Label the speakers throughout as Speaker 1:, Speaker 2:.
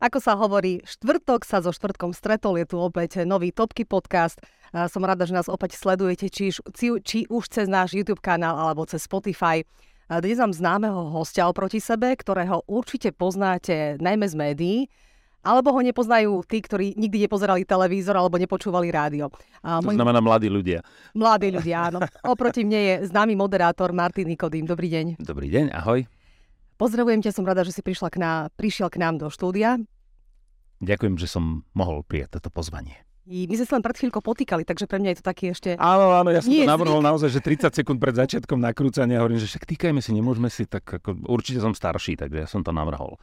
Speaker 1: Ako sa hovorí, štvrtok sa so štvrtkom stretol, je tu opäť nový Topky podcast. Som rada, že nás opäť sledujete, či, či, či už cez náš YouTube kanál alebo cez Spotify. Dnes mám známeho hostia oproti sebe, ktorého určite poznáte najmä z médií, alebo ho nepoznajú tí, ktorí nikdy nepozerali televízor alebo nepočúvali rádio.
Speaker 2: A to môj... znamená mladí ľudia.
Speaker 1: Mladí ľudia, áno. Oproti mne je známy moderátor Martin Nikodým. Dobrý deň.
Speaker 2: Dobrý deň, ahoj.
Speaker 1: Pozdravujem ťa, som rada, že si prišla k ná, prišiel k nám do štúdia.
Speaker 2: Ďakujem, že som mohol prijať toto pozvanie.
Speaker 1: I my sme sa len pred chvíľkou potýkali, takže pre mňa je to taký ešte...
Speaker 2: Áno, áno, ja som Nie to navrhol naozaj, že 30 sekúnd pred začiatkom nakrúcania hovorím, že však týkajme si, nemôžeme si, tak ako, určite som starší, takže ja som to navrhol.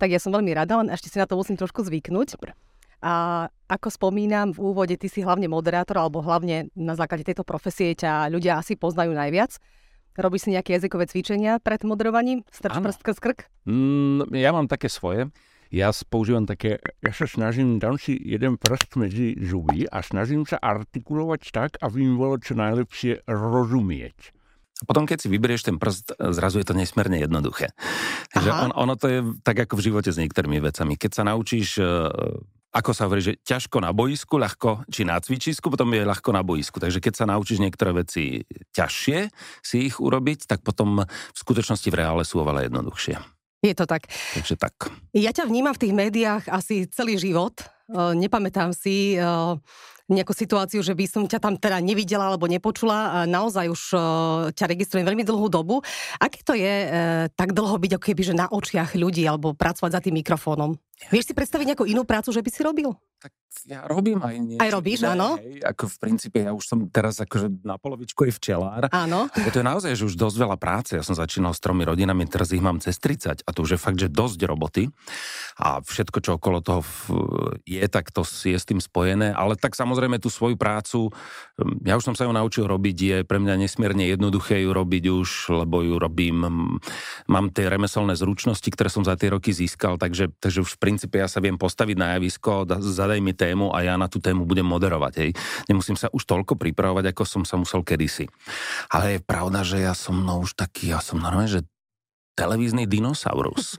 Speaker 1: Tak ja som veľmi rada, len ešte si na to musím trošku zvyknúť. Dobre. A ako spomínam v úvode, ty si hlavne moderátor, alebo hlavne na základe tejto profesie ťa ľudia asi poznajú najviac. Robíš si nejaké jazykové cvičenia pred moderovaním? Strč prst krk?
Speaker 2: Mm, ja mám také svoje. Ja používam také, ja sa snažím, dám si jeden prst medzi zuby a snažím sa artikulovať tak, aby mi bolo čo najlepšie rozumieť. Potom, keď si vyberieš ten prst, zrazu je to nesmierne jednoduché. Že on, ono to je tak ako v živote s niektorými vecami. Keď sa naučíš ako sa hovorí, že ťažko na boisku, ľahko, či na cvičisku, potom je ľahko na boisku. Takže keď sa naučíš niektoré veci ťažšie si ich urobiť, tak potom v skutočnosti v reále sú oveľa jednoduchšie.
Speaker 1: Je to tak.
Speaker 2: Takže tak.
Speaker 1: Ja ťa vnímam v tých médiách asi celý život. Nepamätám si nejakú situáciu, že by som ťa tam teda nevidela alebo nepočula. Naozaj už ťa registrujem veľmi dlhú dobu. Aké to je tak dlho byť ako keby, že na očiach ľudí alebo pracovať za tým mikrofónom? Vieš si predstaviť nejakú inú prácu, že by si robil?
Speaker 2: Tak ja robím aj niečo.
Speaker 1: Aj robíš, iné, áno?
Speaker 2: Hej, ako v princípe, ja už som teraz akože na polovičku je včelár.
Speaker 1: Áno.
Speaker 2: To je naozaj, že už dosť veľa práce. Ja som začínal s tromi rodinami, teraz ich mám cez 30 a to už je fakt, že dosť roboty. A všetko, čo okolo toho je, tak to je s tým spojené. Ale tak samozrejme tú svoju prácu, hm, ja už som sa ju naučil robiť, je pre mňa nesmierne jednoduché ju robiť už, lebo ju robím, hm, mám tie remeselné zručnosti, ktoré som za tie roky získal, takže, takže už v princípe ja sa viem postaviť na javisko, zadaj mi tému a ja na tú tému budem moderovať. Hej. Nemusím sa už toľko pripravovať, ako som sa musel kedysi. Ale je pravda, že ja som no už taký, ja som normálne, že televízny dinosaurus.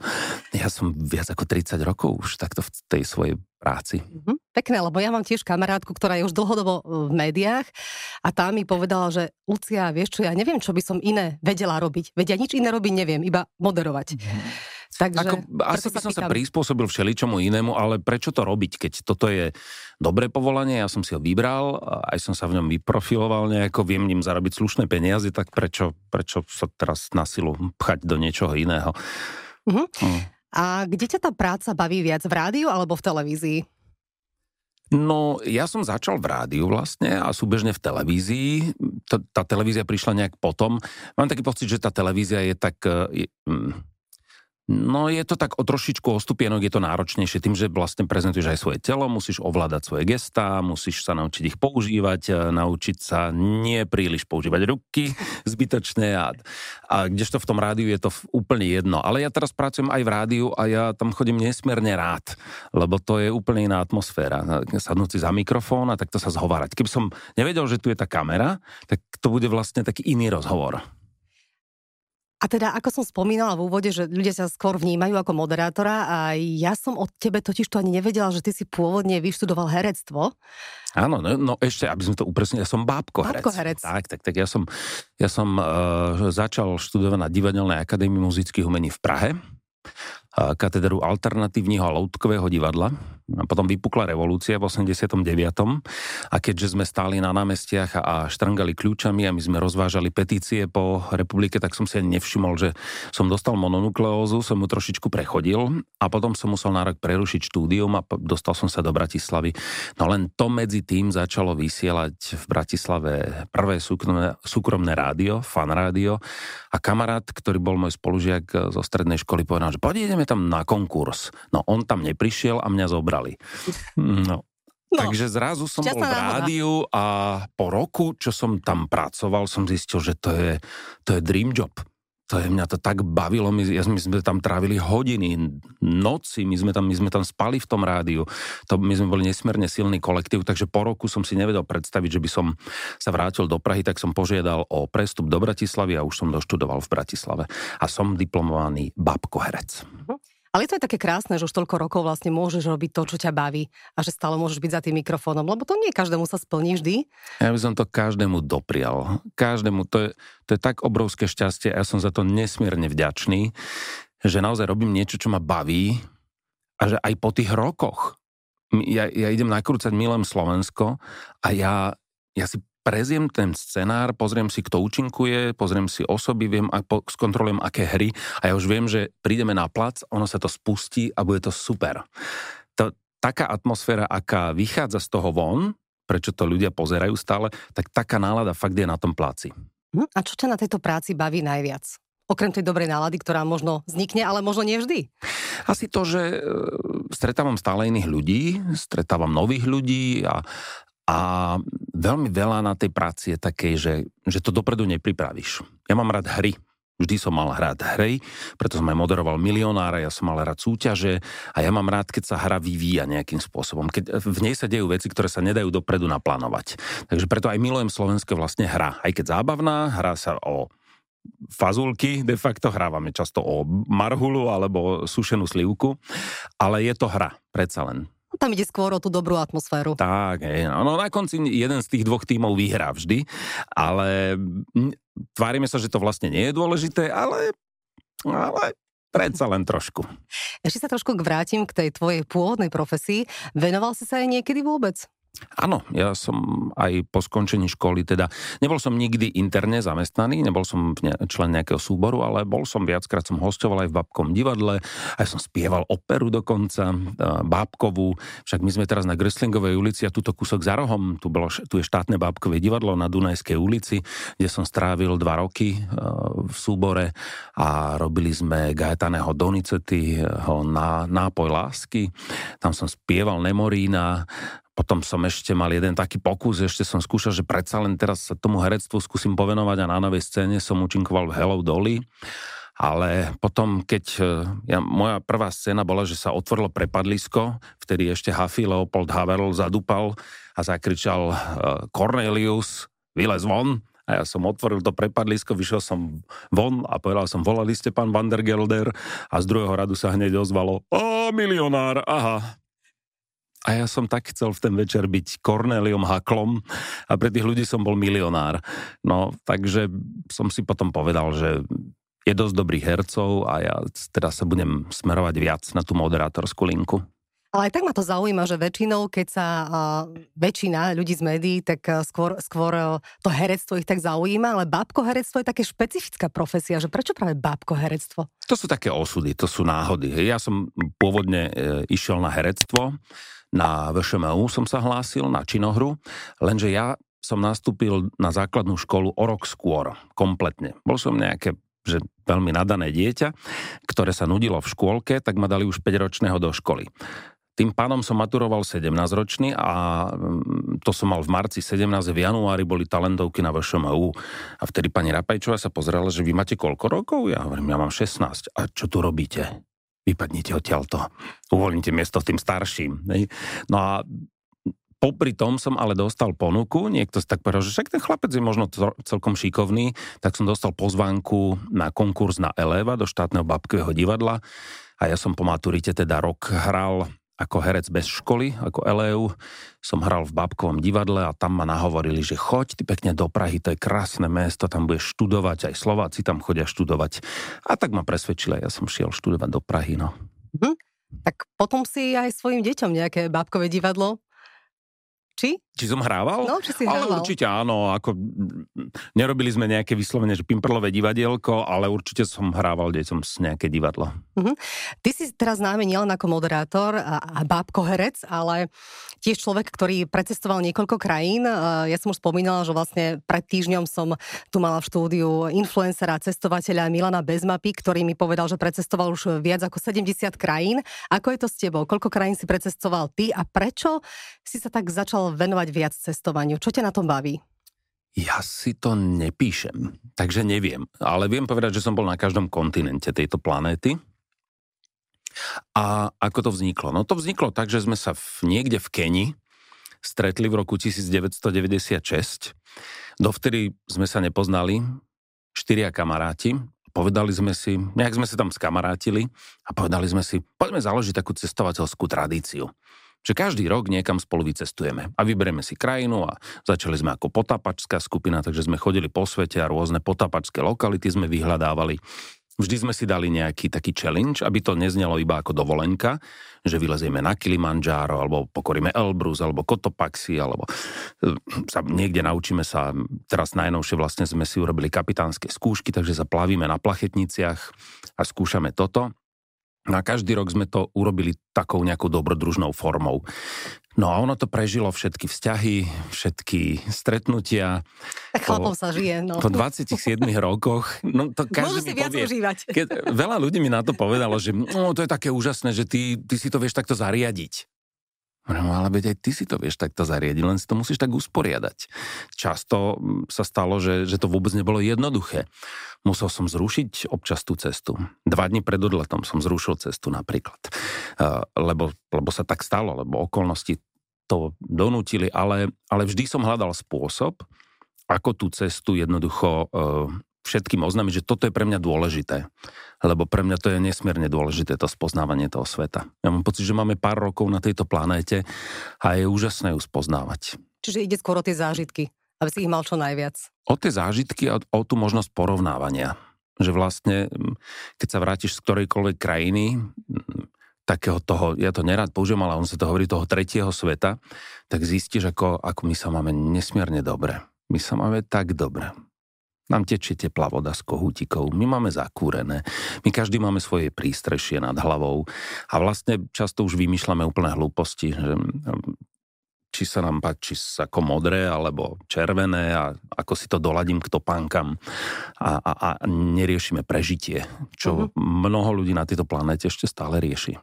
Speaker 2: Ja som viac ako 30 rokov už takto v tej svojej práci.
Speaker 1: Mm-hmm. Pekné, lebo ja mám tiež kamarátku, ktorá je už dlhodobo v médiách a tá mi povedala, že Lucia, vieš čo, ja neviem, čo by som iné vedela robiť. Veď ja nič iné robiť neviem, iba moderovať. Mm-hmm.
Speaker 2: Takže, Ako, asi by som sa prispôsobil všeličomu inému, ale prečo to robiť, keď toto je dobré povolanie, ja som si ho vybral, aj som sa v ňom vyprofiloval nejako, viem ním zarobiť slušné peniaze, tak prečo, prečo sa teraz na silu pchať do niečoho iného?
Speaker 1: Uh-huh. Hmm. A kde ťa tá práca baví viac, v rádiu alebo v televízii?
Speaker 2: No, ja som začal v rádiu vlastne a súbežne v televízii. Tá, tá televízia prišla nejak potom. Mám taký pocit, že tá televízia je tak... Je, mm, No je to tak o trošičku o stupienok, je to náročnejšie tým, že vlastne prezentuješ aj svoje telo, musíš ovládať svoje gestá, musíš sa naučiť ich používať, e, naučiť sa nie príliš používať ruky zbytočne a, a kdežto v tom rádiu je to úplne jedno. Ale ja teraz pracujem aj v rádiu a ja tam chodím nesmierne rád, lebo to je úplne iná atmosféra. Sadnúť si za mikrofón a takto sa zhovárať. Keby som nevedel, že tu je tá kamera, tak to bude vlastne taký iný rozhovor.
Speaker 1: A teda, ako som spomínala v úvode, že ľudia sa skôr vnímajú ako moderátora a ja som od tebe totiž to ani nevedela, že ty si pôvodne vyštudoval herectvo.
Speaker 2: Áno, no, no ešte, aby sme to upresnili, ja som bábko herec.
Speaker 1: herec.
Speaker 2: Tak, tak, tak ja som, ja som uh, začal študovať na Divadelnej akadémii muzických umení v Prahe katedru alternatívneho a loutkového divadla. Potom vypukla revolúcia v 89. A keďže sme stáli na námestiach a štrngali kľúčami a my sme rozvážali petície po republike, tak som si ani nevšimol, že som dostal mononukleózu, som mu trošičku prechodil a potom som musel na rok prerušiť štúdium a dostal som sa do Bratislavy. No len to medzi tým začalo vysielať v Bratislave prvé súkromné, súkromné rádio, fan rádio a kamarát, ktorý bol môj spolužiak zo strednej školy, povedal, že poď ideme tam na konkurs. No on tam neprišiel a mňa zobrali. No. No, Takže zrazu som bol v rádiu a po roku, čo som tam pracoval, som zistil, že to je, to je dream job to je, mňa to tak bavilo, my, ja, my sme tam trávili hodiny, noci, my sme, tam, my sme tam spali v tom rádiu, to, my sme boli nesmierne silný kolektív, takže po roku som si nevedel predstaviť, že by som sa vrátil do Prahy, tak som požiadal o prestup do Bratislavy a už som doštudoval v Bratislave. A som diplomovaný babkoherec.
Speaker 1: Uh-huh. Ale to je také krásne, že už toľko rokov vlastne môžeš robiť to, čo ťa baví a že stále môžeš byť za tým mikrofónom, lebo to nie každému sa splní vždy.
Speaker 2: Ja by som to každému doprial. Každému. To je, to je tak obrovské šťastie a ja som za to nesmierne vďačný, že naozaj robím niečo, čo ma baví a že aj po tých rokoch ja, ja idem nakrúcať Milem Slovensko a ja, ja si preziem ten scenár, pozriem si, kto účinkuje, pozriem si osoby, viem, a po, skontrolujem, aké hry a ja už viem, že prídeme na plac, ono sa to spustí a bude to super. To, taká atmosféra, aká vychádza z toho von, prečo to ľudia pozerajú stále, tak taká nálada fakt je na tom pláci.
Speaker 1: Hm? A čo ťa na tejto práci baví najviac? Okrem tej dobrej nálady, ktorá možno vznikne, ale možno nie vždy.
Speaker 2: Asi to, že e, stretávam stále iných ľudí, stretávam nových ľudí a, a veľmi veľa na tej práci je takej, že, že to dopredu nepripravíš. Ja mám rád hry. Vždy som mal hrať hry, preto som aj moderoval milionára, ja som mal rád súťaže a ja mám rád, keď sa hra vyvíja nejakým spôsobom. Keď v nej sa dejú veci, ktoré sa nedajú dopredu naplánovať. Takže preto aj milujem slovenské vlastne hra. Aj keď zábavná, hrá sa o fazulky, de facto hrávame často o marhulu alebo sušenú slivku, ale je to hra, predsa len.
Speaker 1: Tam ide skôr o tú dobrú atmosféru.
Speaker 2: Tak, hej, no na konci jeden z tých dvoch tímov vyhrá vždy, ale tvárime sa, že to vlastne nie je dôležité, ale, ale predsa len trošku.
Speaker 1: Ešte sa trošku vrátim k tej tvojej pôvodnej profesii. Venoval si sa aj niekedy vôbec?
Speaker 2: Áno, ja som aj po skončení školy, teda nebol som nikdy interne zamestnaný, nebol som člen nejakého súboru, ale bol som viackrát, som hostoval aj v Babkom divadle, aj som spieval operu dokonca, Bábkovú, však my sme teraz na Greslingovej ulici a túto kúsok za rohom, tu, bolo, tu je štátne Bábkové divadlo na Dunajskej ulici, kde som strávil dva roky v súbore a robili sme Gaetaného Donicetyho na nápoj lásky, tam som spieval Nemorína, potom som ešte mal jeden taký pokus, ešte som skúšal, že predsa len teraz sa tomu herectvu skúsim povenovať a na novej scéne som účinkoval v Hello Dolly. Ale potom, keď e, ja, moja prvá scéna bola, že sa otvorilo prepadlisko, vtedy ešte Huffy Leopold Haverl zadúpal a zakričal e, Cornelius, vylez von. A ja som otvoril to prepadlisko, vyšiel som von a povedal som, volali ste pán Vandergelder a z druhého radu sa hneď ozvalo, o, milionár, aha, a ja som tak chcel v ten večer byť Corneliom Haklom a pre tých ľudí som bol milionár. No, takže som si potom povedal, že je dosť dobrých hercov a ja teda sa budem smerovať viac na tú moderátorskú linku.
Speaker 1: Ale aj tak ma to zaujíma, že väčšinou, keď sa uh, väčšina ľudí z médií, tak uh, skôr, skôr uh, to herectvo ich tak zaujíma, ale bábko herectvo je také špecifická profesia, že prečo práve bábko herectvo?
Speaker 2: To sú také osudy, to sú náhody. Ja som pôvodne e, išiel na herectvo, na VŠMU som sa hlásil, na činohru, lenže ja som nastúpil na základnú školu o rok skôr, kompletne. Bol som nejaké že veľmi nadané dieťa, ktoré sa nudilo v škôlke, tak ma dali už 5-ročného do školy. Tým pánom som maturoval 17-ročný a mm, to som mal v marci 17, v januári boli talentovky na VŠMU. A vtedy pani Rapajčová sa pozerala, že vy máte koľko rokov? Ja hovorím, ja mám 16. A čo tu robíte? Vypadnite odtiaľto, uvoľnite miesto tým starším. No a popri tom som ale dostal ponuku, niekto si tak povedal, že však ten chlapec je možno celkom šikovný, tak som dostal pozvánku na konkurs na Eleva do štátneho babkového divadla. A ja som po maturite teda rok hral ako herec bez školy, ako Eleu. Som hral v Babkovom divadle a tam ma nahovorili, že choď ty pekne do Prahy, to je krásne mesto, tam budeš študovať, aj Slováci tam chodia študovať. A tak ma presvedčili, ja som šiel študovať do Prahy, no.
Speaker 1: Hm. Tak potom si aj svojim deťom nejaké bábkové divadlo či?
Speaker 2: Či som hrával?
Speaker 1: No, či si hrával.
Speaker 2: Ale určite áno, ako nerobili sme nejaké vyslovene, že pimprlové divadielko, ale určite som hrával deťom z nejaké divadlo. Uh-huh.
Speaker 1: Ty si teraz známy nielen ako moderátor a, a bábko herec, ale tiež človek, ktorý precestoval niekoľko krajín. Ja som už spomínala, že vlastne pred týždňom som tu mala v štúdiu influencera, cestovateľa Milana Bezmapy, ktorý mi povedal, že precestoval už viac ako 70 krajín. Ako je to s tebou? Koľko krajín si precestoval ty a prečo si sa tak začal venovať venovať viac cestovaniu. Čo ťa na tom baví?
Speaker 2: Ja si to nepíšem, takže neviem. Ale viem povedať, že som bol na každom kontinente tejto planéty. A ako to vzniklo? No to vzniklo tak, že sme sa v, niekde v Keni stretli v roku 1996. Dovtedy sme sa nepoznali, štyria kamaráti. povedali sme si, nejak sme sa tam skamarátili a povedali sme si, poďme založiť takú cestovateľskú tradíciu že každý rok niekam spolu vycestujeme a vyberieme si krajinu a začali sme ako potapačská skupina, takže sme chodili po svete a rôzne potapačské lokality sme vyhľadávali. Vždy sme si dali nejaký taký challenge, aby to neznelo iba ako dovolenka, že vylezieme na Kilimanjaro, alebo pokoríme Elbrus, alebo Kotopaxi, alebo e, sa niekde naučíme sa, teraz najnovšie vlastne sme si urobili kapitánske skúšky, takže sa plavíme na plachetniciach a skúšame toto. No a každý rok sme to urobili takou nejakou dobrodružnou formou. No a ono to prežilo všetky vzťahy, všetky stretnutia.
Speaker 1: Tak chlapom sa žije, no.
Speaker 2: Po 27 rokoch, no to každý
Speaker 1: Môžu si viac
Speaker 2: povie,
Speaker 1: užívať.
Speaker 2: Keď, veľa ľudí mi na to povedalo, že no, to je také úžasné, že ty, ty si to vieš takto zariadiť. No, ale veď aj ty si to vieš takto zariadiť, len si to musíš tak usporiadať. Často mm, sa stalo, že, že to vôbec nebolo jednoduché. Musel som zrušiť občas tú cestu. Dva dní pred odletom som zrušil cestu napríklad. Uh, lebo, lebo sa tak stalo, lebo okolnosti to donútili, ale, ale vždy som hľadal spôsob, ako tú cestu jednoducho uh, všetkým oznámiť, že toto je pre mňa dôležité. Lebo pre mňa to je nesmierne dôležité, to spoznávanie toho sveta. Ja mám pocit, že máme pár rokov na tejto planéte a je úžasné ju spoznávať.
Speaker 1: Čiže ide skôr o tie zážitky, aby si ich mal čo najviac.
Speaker 2: O tie zážitky a o tú možnosť porovnávania. Že vlastne, keď sa vrátiš z ktorejkoľvek krajiny, takého toho, ja to nerad použijem, ale on sa to hovorí toho tretieho sveta, tak zistíš, ako, ako my sa máme nesmierne dobre. My sa máme tak dobre. Nám tečie teplá voda z kohútikov, my máme zakúrené, my každý máme svoje prístrešie nad hlavou a vlastne často už vymýšľame úplné hlúposti, že či sa nám páči ako modré alebo červené a ako si to doladím k topánkam a, a, a neriešime prežitie, čo uh-huh. mnoho ľudí na tejto planéte ešte stále rieši.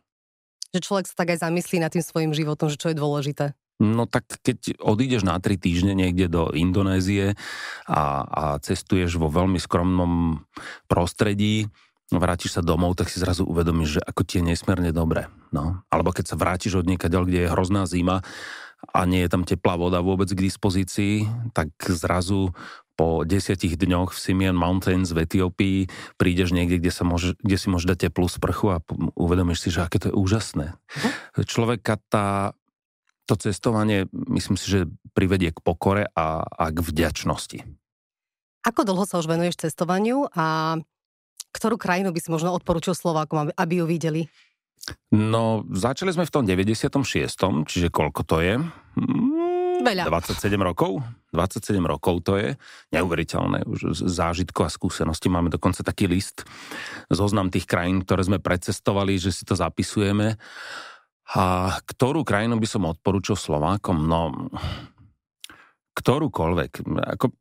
Speaker 1: Že človek sa tak aj zamyslí nad tým svojim životom, že čo je dôležité.
Speaker 2: No tak keď odídeš na tri týždne niekde do Indonézie a, a cestuješ vo veľmi skromnom prostredí, vrátiš sa domov, tak si zrazu uvedomíš, že ako ti je nesmierne dobre. No. Alebo keď sa vrátiš od niekaďal, kde je hrozná zima a nie je tam teplá voda vôbec k dispozícii, tak zrazu po desiatich dňoch v Simeon Mountains v Etiópii prídeš niekde, kde, sa môže, kde si môže dať teplú sprchu a uvedomíš si, že aké to je úžasné. Uh-huh. Človeka tá to cestovanie, myslím si, že privedie k pokore a, a k vďačnosti.
Speaker 1: Ako dlho sa už venuješ cestovaniu a ktorú krajinu by si možno odporučil Slovákom, aby ju videli?
Speaker 2: No, začali sme v tom 96. Čiže koľko to je?
Speaker 1: Mm, Veľa.
Speaker 2: 27 rokov? 27 rokov to je. Neuveriteľné už zážitko a skúsenosti. Máme dokonca taký list, zoznam tých krajín, ktoré sme precestovali, že si to zapisujeme. A ktorú krajinu by som odporúčil Slovákom? No, ktorúkoľvek. Ako,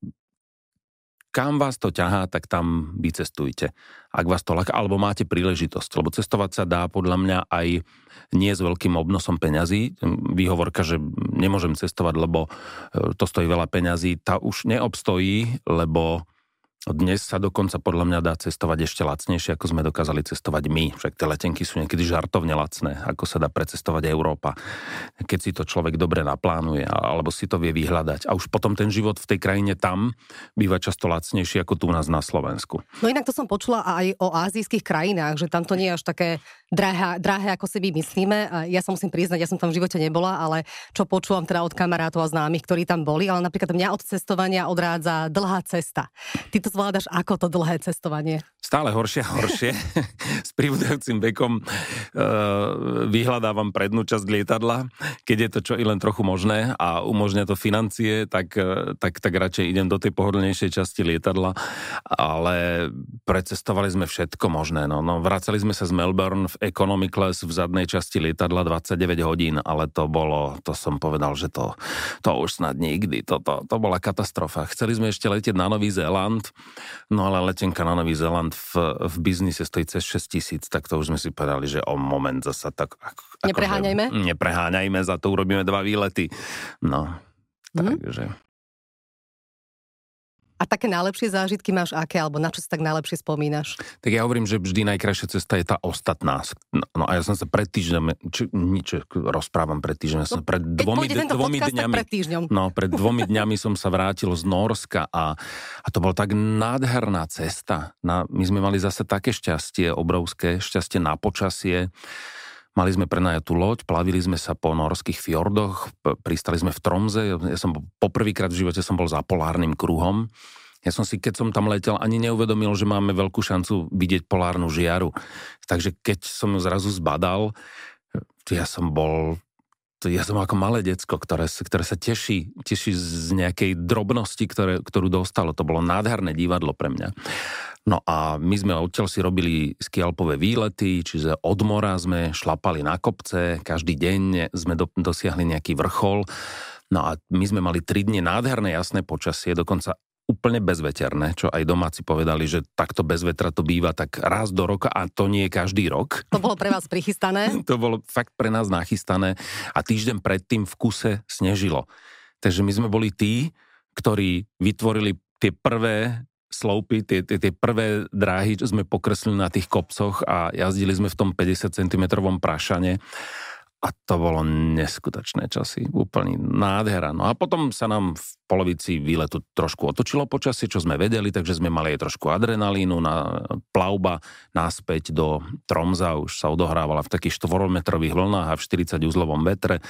Speaker 2: kam vás to ťahá, tak tam vycestujte. Ak vás to laká, alebo máte príležitosť. Lebo cestovať sa dá podľa mňa aj nie s veľkým obnosom peňazí. Výhovorka, že nemôžem cestovať, lebo e, to stojí veľa peňazí, tá už neobstojí, lebo dnes sa dokonca podľa mňa dá cestovať ešte lacnejšie, ako sme dokázali cestovať my. Však tie letenky sú niekedy žartovne lacné, ako sa dá precestovať Európa. Keď si to človek dobre naplánuje, alebo si to vie vyhľadať. A už potom ten život v tej krajine tam býva často lacnejší ako tu u nás na Slovensku.
Speaker 1: No inak to som počula aj o azijských krajinách, že tam to nie je až také drahé, drahé ako si my myslíme. Ja sa musím priznať, ja som tam v živote nebola, ale čo počúvam teda od kamarátov a známych, ktorí tam boli, ale napríklad mňa od cestovania odrádza dlhá cesta. Ty to zvládaš ako to dlhé cestovanie?
Speaker 2: Stále horšie a horšie. S pribúdajúcim vekom uh, vyhľadávam prednú časť lietadla, keď je to čo i len trochu možné a umožňa to financie, tak, uh, tak, tak radšej idem do tej pohodlnejšej časti lietadla. Ale precestovali sme všetko možné. No, no, vracali sme sa z Melbourne v economy class v zadnej časti lietadla 29 hodín, ale to bolo, to som povedal, že to, to už snad nikdy. To, to, to bola katastrofa. Chceli sme ešte letieť na Nový Zéland, No ale letenka na Nový Zeland v, v biznise stojí cez 6 tisíc, tak to už sme si povedali, že o moment zasa tak... Ako,
Speaker 1: nepreháňajme?
Speaker 2: Že, nepreháňajme, za to urobíme dva výlety. No, mm-hmm. takže...
Speaker 1: A také najlepšie zážitky máš aké, alebo na čo si tak najlepšie spomínaš?
Speaker 2: Tak ja hovorím, že vždy najkrajšia cesta je tá ostatná. No, no a ja som sa pred týždňom, či, nič rozprávam pred týždňom, ja som no, pred dvomi, dvomi podcast, dňami,
Speaker 1: pred týždňom.
Speaker 2: No, pred dvomi dňami som sa vrátil z Norska a, a to bola tak nádherná cesta. Na, my sme mali zase také šťastie, obrovské šťastie na počasie. Mali sme prenajatú loď, plavili sme sa po norských fjordoch, pristali sme v Tromze. Ja som poprvýkrát v živote som bol za polárnym kruhom. Ja som si, keď som tam letel, ani neuvedomil, že máme veľkú šancu vidieť polárnu žiaru. Takže keď som ju zrazu zbadal, ja som bol ja som ako malé decko, ktoré, ktoré sa teší, teší z nejakej drobnosti, ktoré, ktorú dostalo. To bolo nádherné divadlo pre mňa. No a my sme odtiaľ si robili skialpové výlety, čiže od mora sme šlapali na kopce, každý deň sme do, dosiahli nejaký vrchol. No a my sme mali tri dni nádherné jasné počasie, dokonca úplne bezveterné, čo aj domáci povedali, že takto bez vetra to býva tak raz do roka a to nie je každý rok.
Speaker 1: To bolo pre vás prichystané?
Speaker 2: to bolo fakt pre nás nachystané a týždeň predtým v kuse snežilo. Takže my sme boli tí, ktorí vytvorili tie prvé sloupy, tie, tie, tie prvé dráhy, čo sme pokreslili na tých kopcoch a jazdili sme v tom 50 cm prašane a to bolo neskutočné časy, úplne nádhera. No a potom sa nám v polovici výletu trošku otočilo počasie, čo sme vedeli, takže sme mali aj trošku adrenalínu na plavba naspäť do Tromza, už sa odohrávala v takých 4-metrových vlnách a v 40 uzlovom vetre,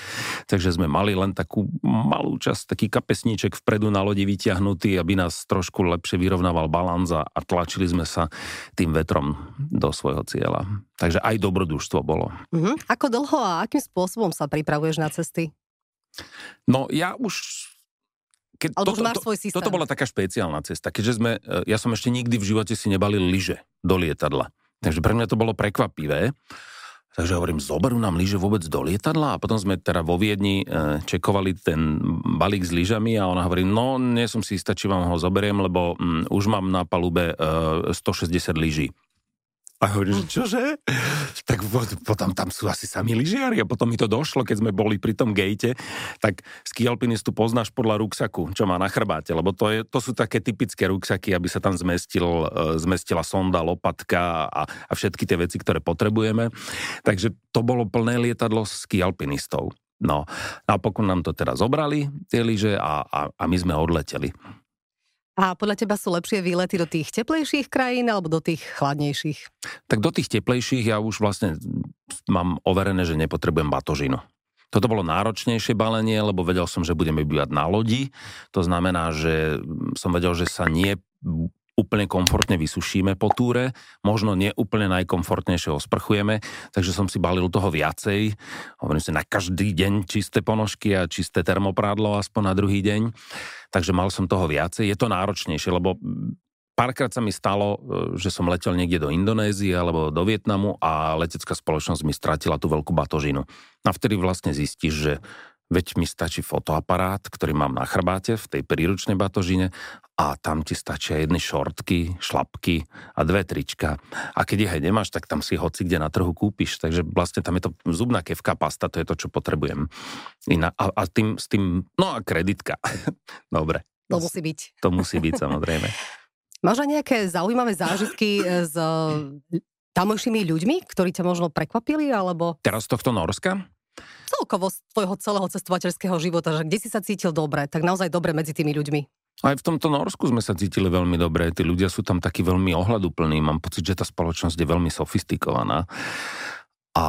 Speaker 2: takže sme mali len takú malú časť, taký kapesníček vpredu na lodi vyťahnutý, aby nás trošku lepšie vyrovnával balans a tlačili sme sa tým vetrom do svojho cieľa. Takže aj dobrodružstvo bolo.
Speaker 1: Uh-huh. Ako dlho a akým spôsobom sa pripravuješ na cesty?
Speaker 2: No ja už
Speaker 1: keď Alebo toto, máš svoj systém.
Speaker 2: Toto bola taká špeciálna cesta, keďže sme, e, ja som ešte nikdy v živote si nebalil lyže do lietadla. Takže pre mňa to bolo prekvapivé. Takže hovorím, zoberú nám lyže vôbec do lietadla? A potom sme teda vo Viedni e, čekovali ten balík s lyžami a ona hovorí, no nie som si istá, či vám ho zoberiem, lebo mm, už mám na palube e, 160 lyží. A hovorí, že čože? Tak potom tam sú asi sami lyžiari a potom mi to došlo, keď sme boli pri tom gate, tak ski alpinistu poznáš podľa ruksaku, čo má na chrbáte, lebo to, je, to sú také typické ruksaky, aby sa tam zmestil, e, zmestila sonda, lopatka a, a všetky tie veci, ktoré potrebujeme. Takže to bolo plné lietadlo ski alpinistov. No, napokon nám to teraz zobrali, tie lyže, a, a, a my sme odleteli.
Speaker 1: A podľa teba sú lepšie výlety do tých teplejších krajín alebo do tých chladnejších?
Speaker 2: Tak do tých teplejších ja už vlastne mám overené, že nepotrebujem batožinu. Toto bolo náročnejšie balenie, lebo vedel som, že budeme bývať na lodi. To znamená, že som vedel, že sa nie úplne komfortne vysušíme po túre, možno nie úplne najkomfortnejšie osprchujeme, takže som si balil toho viacej. Hovorím si na každý deň čisté ponožky a čisté termoprádlo aspoň na druhý deň, takže mal som toho viacej. Je to náročnejšie, lebo párkrát sa mi stalo, e, že som letel niekde do Indonézie alebo do Vietnamu a letecká spoločnosť mi stratila tú veľkú batožinu. A vtedy vlastne zistíš, že Veď mi stačí fotoaparát, ktorý mám na chrbáte v tej príručnej batožine a tam ti stačia jedny šortky, šlapky a dve trička. A keď ich aj nemáš, tak tam si hoci kde na trhu kúpiš. Takže vlastne tam je to zubná kevka pasta, to je to, čo potrebujem. Iná, a, a tým, s tým, no a kreditka. Dobre.
Speaker 1: To musí byť.
Speaker 2: To musí byť, samozrejme.
Speaker 1: Máš aj nejaké zaujímavé zážitky s tamojšími ľuďmi, ktorí ťa možno prekvapili, alebo...
Speaker 2: Teraz tohto Norska?
Speaker 1: Celkovo z tvojho celého cestovateľského života, že kde si sa cítil dobre, tak naozaj dobre medzi tými ľuďmi?
Speaker 2: Aj v tomto Norsku sme sa cítili veľmi dobre. Tí ľudia sú tam takí veľmi ohľaduplní. Mám pocit, že tá spoločnosť je veľmi sofistikovaná a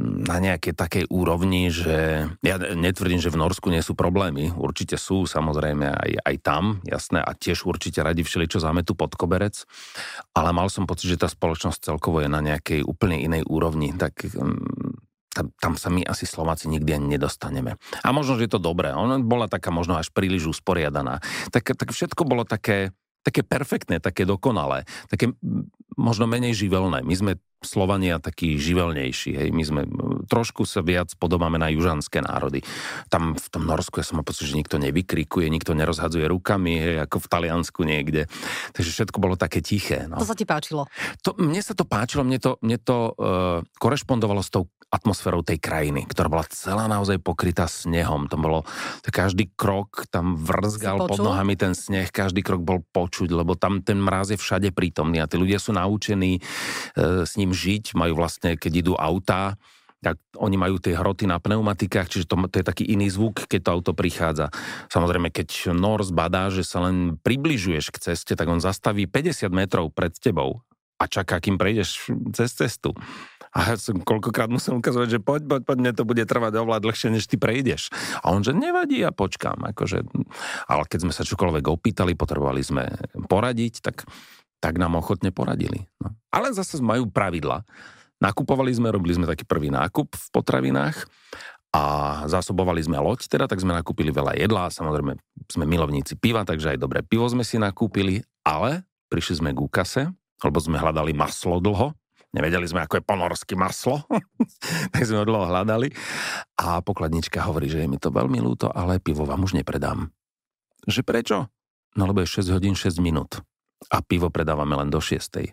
Speaker 2: na nejakej takej úrovni, že ja netvrdím, že v Norsku nie sú problémy. Určite sú, samozrejme, aj, aj tam, jasné, a tiež určite radi všeli, čo zametú pod koberec. Ale mal som pocit, že tá spoločnosť celkovo je na nejakej úplne inej úrovni. Tak mm, tam, tam sa my asi Slováci nikdy ani nedostaneme. A možno, že je to dobré. Ona bola taká možno až príliš usporiadaná. Tak, tak všetko bolo také, také perfektné, také dokonalé, také možno menej živelné. My sme Slovania takí živelnejší. Hej. My sme trošku sa viac podobáme na južanské národy. Tam v tom Norsku ja som mal pocit, že nikto nevykrikuje, nikto nerozhadzuje rukami, hej, ako v Taliansku niekde. Takže všetko bolo také tiché. No.
Speaker 1: To sa ti páčilo?
Speaker 2: To, mne sa to páčilo, mne to, mne to uh, korešpondovalo s tou atmosférou tej krajiny, ktorá bola celá naozaj pokrytá snehom. To bolo, to každý krok tam vrzgal pod nohami ten sneh, každý krok bol počuť, lebo tam ten mráz je všade prítomný a tí ľudia sú naučení uh, s ním žiť, majú vlastne, keď idú autá, tak oni majú tie hroty na pneumatikách, čiže to, to je taký iný zvuk, keď to auto prichádza. Samozrejme, keď Nors badá, že sa len približuješ k ceste, tak on zastaví 50 metrov pred tebou a čaká, kým prejdeš cez cestu. A ja som koľkokrát musel ukazovať, že poď, poď, poď, mne to bude trvať oveľa dlhšie, než ty prejdeš. A on, že nevadí, ja počkám. Akože, ale keď sme sa čokoľvek opýtali, potrebovali sme poradiť, tak tak nám ochotne poradili. No. Ale zase majú pravidla. Nakupovali sme, robili sme taký prvý nákup v potravinách a zásobovali sme loď, teda tak sme nakúpili veľa jedla, samozrejme sme milovníci piva, takže aj dobré pivo sme si nakúpili, ale prišli sme k úkase, lebo sme hľadali maslo dlho, nevedeli sme, ako je ponorské maslo, tak sme ho dlho hľadali a pokladnička hovorí, že je mi to veľmi ľúto, ale pivo vám už nepredám. Že prečo? No lebo je 6 hodín 6 minút a pivo predávame len do 6.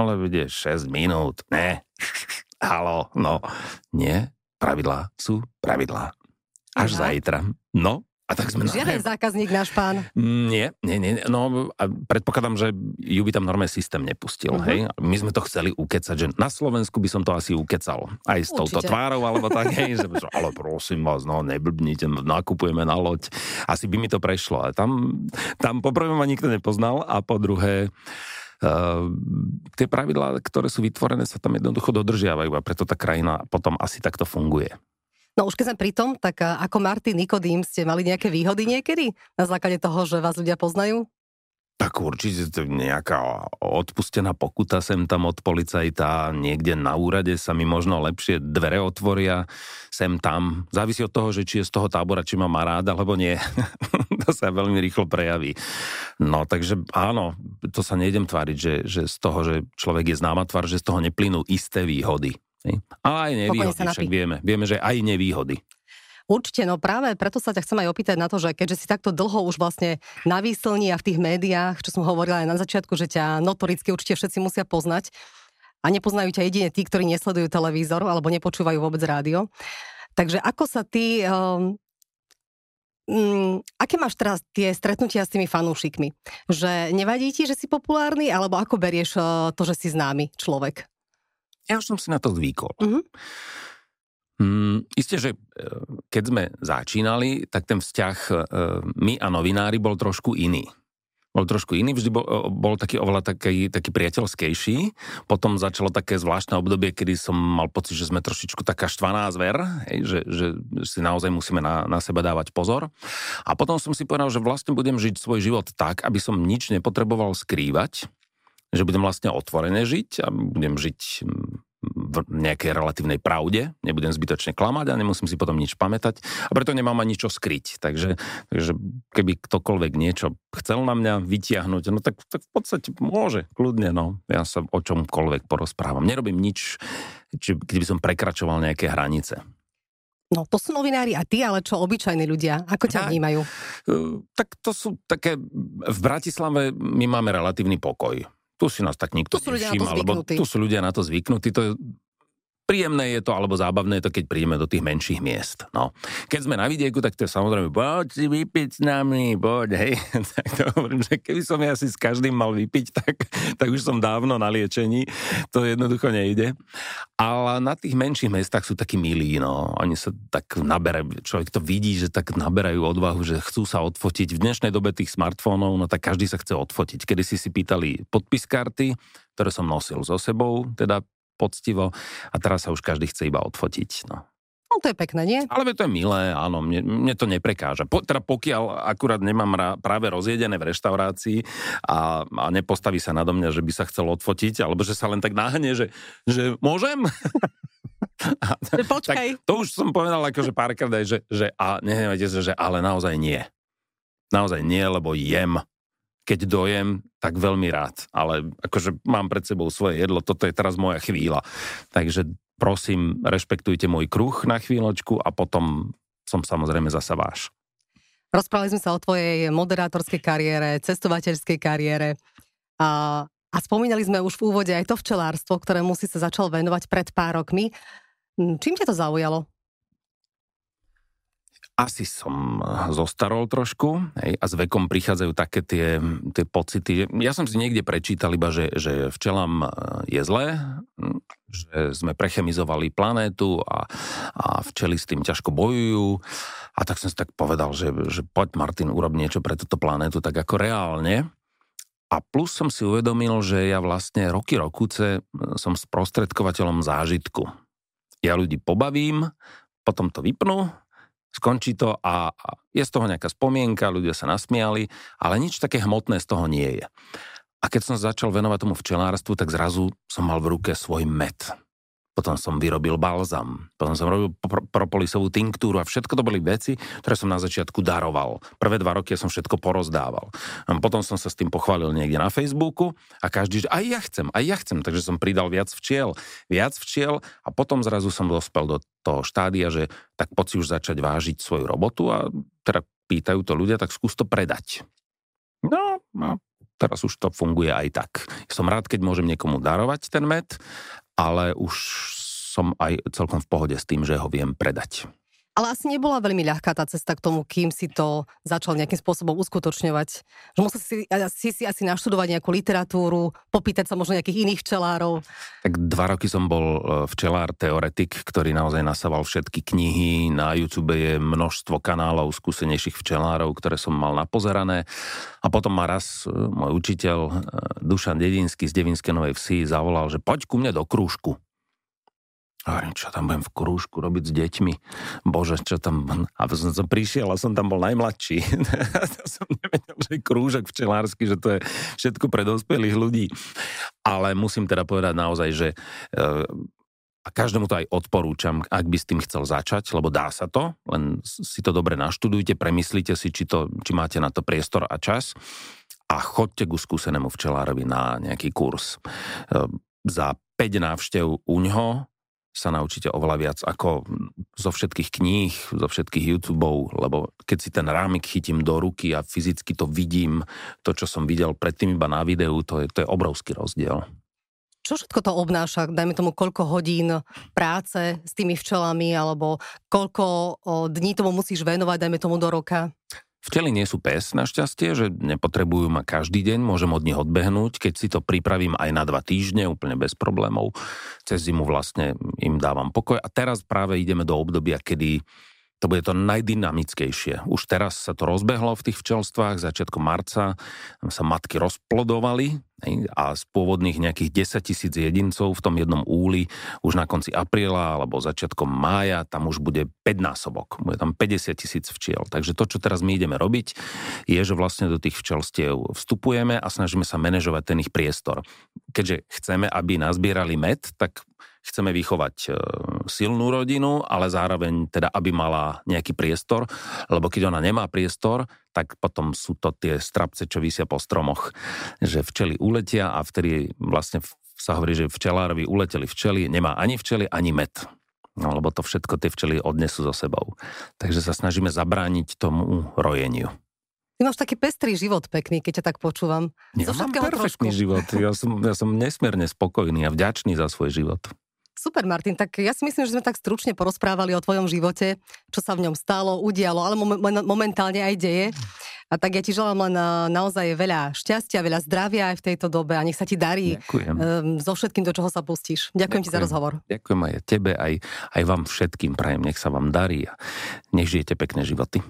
Speaker 2: Ale bude 6 minút, ne. Halo, no. Nie, pravidlá sú pravidlá. Až Aha. zajtra. No, a tak sme
Speaker 1: Žiaden na... zákazník náš pán.
Speaker 2: Nie, nie, nie. No, a predpokladám, že ju by tam normálny systém nepustil. Uh-huh. Hej? My sme to chceli ukecať, že na Slovensku by som to asi ukecal. Aj s Určite. touto tvárou, alebo tak, hej, že, ale prosím vás, no neblbnite, nakupujeme na loď. Asi by mi to prešlo. Ale tam, tam poprvé ma nikto nepoznal a po druhé, Uh, tie pravidlá, ktoré sú vytvorené, sa tam jednoducho dodržiavajú a preto tá krajina potom asi takto funguje.
Speaker 1: No už keď sme pri tom, tak ako Martin Nikodým ste mali nejaké výhody niekedy na základe toho, že vás ľudia poznajú?
Speaker 2: Tak určite to nejaká odpustená pokuta sem tam od policajta, niekde na úrade sa mi možno lepšie dvere otvoria, sem tam. Závisí od toho, že či je z toho tábora, či ma má rád, alebo nie. to sa veľmi rýchlo prejaví. No takže áno, to sa nejdem tváriť, že, že z toho, že človek je známa tvár, že z toho neplynú isté výhody. Ale aj nevýhody, však vieme. Vieme, že aj nevýhody.
Speaker 1: Určite, no práve preto sa ťa chcem aj opýtať na to, že keďže si takto dlho už vlastne na výslni a v tých médiách, čo som hovorila aj na začiatku, že ťa notoricky určite všetci musia poznať a nepoznajú ťa jedine tí, ktorí nesledujú televízor alebo nepočúvajú vôbec rádio. Takže ako sa ty... Um, Mm, aké máš teraz tie stretnutia s tými fanúšikmi? Že nevadí ti, že si populárny, alebo ako berieš uh, to, že si známy človek?
Speaker 2: Ja už som si na to zvykol. Mm-hmm. Mm, isté, že e, keď sme začínali, tak ten vzťah e, my a novinári bol trošku iný. Bol trošku iný, vždy bol, e, bol taký oveľa taký, taký priateľskejší. Potom začalo také zvláštne obdobie, kedy som mal pocit, že sme trošičku taká štvaná zver, hej, že, že si naozaj musíme na, na seba dávať pozor. A potom som si povedal, že vlastne budem žiť svoj život tak, aby som nič nepotreboval skrývať, že budem vlastne otvorene žiť a budem žiť v nejakej relatívnej pravde, nebudem zbytočne klamať a nemusím si potom nič pamätať a preto nemám ani čo skryť. Takže, takže keby ktokoľvek niečo chcel na mňa vytiahnuť, no tak, tak v podstate môže, kľudne, no. Ja sa o čomkoľvek porozprávam. Nerobím nič, či, keď by som prekračoval nejaké hranice.
Speaker 1: No, to sú novinári a ty, ale čo obyčajní ľudia? Ako ťa vnímajú?
Speaker 2: Uh, tak to sú také... V Bratislave my máme relatívny pokoj tu si nás tak nikto nevšíma, lebo tu sú ľudia na to zvyknutí. To je, príjemné je to, alebo zábavné je to, keď prídeme do tých menších miest. No. Keď sme na vidieku, tak to je samozrejme, poď si vypiť s nami, poď, hej. tak to hovorím, že keby som ja si s každým mal vypiť, tak, tak už som dávno na liečení. To jednoducho nejde. Ale na tých menších mestách sú takí milí, no. Oni sa tak naberajú, človek to vidí, že tak naberajú odvahu, že chcú sa odfotiť. V dnešnej dobe tých smartfónov, no tak každý sa chce odfotiť. Kedy si si pýtali podpis karty, ktoré som nosil so sebou, teda poctivo a teraz sa už každý chce iba odfotiť. No.
Speaker 1: No to je pekné, nie?
Speaker 2: Ale to je milé, áno, mne, mne to neprekáža. Po, teda pokiaľ akurát nemám ra, práve rozjedené v reštaurácii a, a nepostaví sa nado mňa, že by sa chcel odfotiť, alebo že sa len tak náhne, že, že môžem?
Speaker 1: a, Počkaj.
Speaker 2: Tak to už som povedal akože párkrát aj, že, že a nehnevajte sa, že ale naozaj nie. Naozaj nie, lebo jem keď dojem, tak veľmi rád. Ale akože mám pred sebou svoje jedlo, toto je teraz moja chvíľa. Takže prosím, rešpektujte môj kruh na chvíľočku a potom som samozrejme zasa váš.
Speaker 1: Rozprávali sme sa o tvojej moderátorskej kariére, cestovateľskej kariére a, a spomínali sme už v úvode aj to včelárstvo, ktorému si sa začal venovať pred pár rokmi. Hm, čím ťa to zaujalo?
Speaker 2: Asi som zostarol trošku hej, a s vekom prichádzajú také tie, tie pocity. Ja som si niekde prečítal iba, že, že včelám e, je zlé, že sme prechemizovali planétu a, a včely s tým ťažko bojujú. A tak som si tak povedal, že, že poď Martin, urob niečo pre túto planétu tak ako reálne. A plus som si uvedomil, že ja vlastne roky rokuce e, som sprostredkovateľom zážitku. Ja ľudí pobavím, potom to vypnú, skončí to a, je z toho nejaká spomienka, ľudia sa nasmiali, ale nič také hmotné z toho nie je. A keď som začal venovať tomu včelárstvu, tak zrazu som mal v ruke svoj med potom som vyrobil balzam, potom som robil propolisovú tinktúru a všetko to boli veci, ktoré som na začiatku daroval. Prvé dva roky som všetko porozdával. A potom som sa s tým pochválil niekde na Facebooku a každý, že aj ja chcem, aj ja chcem, takže som pridal viac včiel, viac včiel a potom zrazu som dospel do toho štádia, že tak poď si už začať vážiť svoju robotu a teda pýtajú to ľudia, tak skús to predať. No, no teraz už to funguje aj tak. Som rád, keď môžem niekomu darovať ten med ale už som aj celkom v pohode s tým, že ho viem predať.
Speaker 1: Ale asi nebola veľmi ľahká tá cesta k tomu, kým si to začal nejakým spôsobom uskutočňovať. Že musel si, si, si asi naštudovať nejakú literatúru, popýtať sa možno nejakých iných včelárov.
Speaker 2: Tak dva roky som bol e, včelár teoretik, ktorý naozaj nasával všetky knihy. Na YouTube je množstvo kanálov skúsenejších včelárov, ktoré som mal napozerané. A potom ma raz e, môj učiteľ e, Dušan Dedinský z Devinskej Novej Vsi zavolal, že poď ku mne do krúžku. A čo tam budem v krúžku robiť s deťmi? Bože, čo tam... A som, som prišiel a som tam bol najmladší. to som nevedel, že krúžok včelársky, že to je všetko pre dospelých ľudí. Ale musím teda povedať naozaj, že e, a každému to aj odporúčam, ak by s tým chcel začať, lebo dá sa to, len si to dobre naštudujte, premyslite si, či, to, či máte na to priestor a čas a chodte ku skúsenému včelárovi na nejaký kurz. E, za 5 návštev u ňoho sa naučíte oveľa viac ako zo všetkých kníh, zo všetkých YouTube, lebo keď si ten rámik chytím do ruky a fyzicky to vidím, to, čo som videl predtým iba na videu, to je, to je obrovský rozdiel.
Speaker 1: Čo všetko to obnáša? Dajme tomu, koľko hodín práce s tými včelami, alebo koľko dní tomu musíš venovať, dajme tomu do roka?
Speaker 2: Vteli nie sú pes, našťastie, že nepotrebujú ma každý deň, môžem od nich odbehnúť, keď si to pripravím aj na dva týždne, úplne bez problémov. Cez zimu vlastne im dávam pokoj a teraz práve ideme do obdobia, kedy to bude to najdynamickejšie. Už teraz sa to rozbehlo v tých včelstvách, začiatkom marca sa matky rozplodovali a z pôvodných nejakých 10 tisíc jedincov v tom jednom úli už na konci apríla alebo začiatkom mája tam už bude 5 násobok. Bude tam 50 tisíc včiel. Takže to, čo teraz my ideme robiť, je, že vlastne do tých včelstiev vstupujeme a snažíme sa manažovať ten ich priestor. Keďže chceme, aby nazbierali med, tak chceme vychovať e, silnú rodinu, ale zároveň teda, aby mala nejaký priestor, lebo keď ona nemá priestor, tak potom sú to tie strapce, čo vysia po stromoch, že včely uletia a vtedy vlastne sa hovorí, že včelárovi uleteli včely, nemá ani včely, ani med. No, lebo to všetko tie včely odnesú so sebou. Takže sa snažíme zabrániť tomu rojeniu.
Speaker 1: Ty máš taký pestrý život pekný, keď ťa tak počúvam.
Speaker 2: Ja mám perfektný trošku. život. Ja som, ja som nesmierne spokojný a vďačný za svoj život.
Speaker 1: Super, Martin, tak ja si myslím, že sme tak stručne porozprávali o tvojom živote, čo sa v ňom stalo, udialo, ale momentálne aj deje. A tak ja ti želám len na, naozaj veľa šťastia, veľa zdravia aj v tejto dobe a nech sa ti darí Ďakujem. Um, so všetkým, do čoho sa pustíš. Ďakujem, Ďakujem ti za rozhovor.
Speaker 2: Ďakujem aj tebe, aj, aj vám všetkým prajem, nech sa vám darí a nech žijete pekné životy.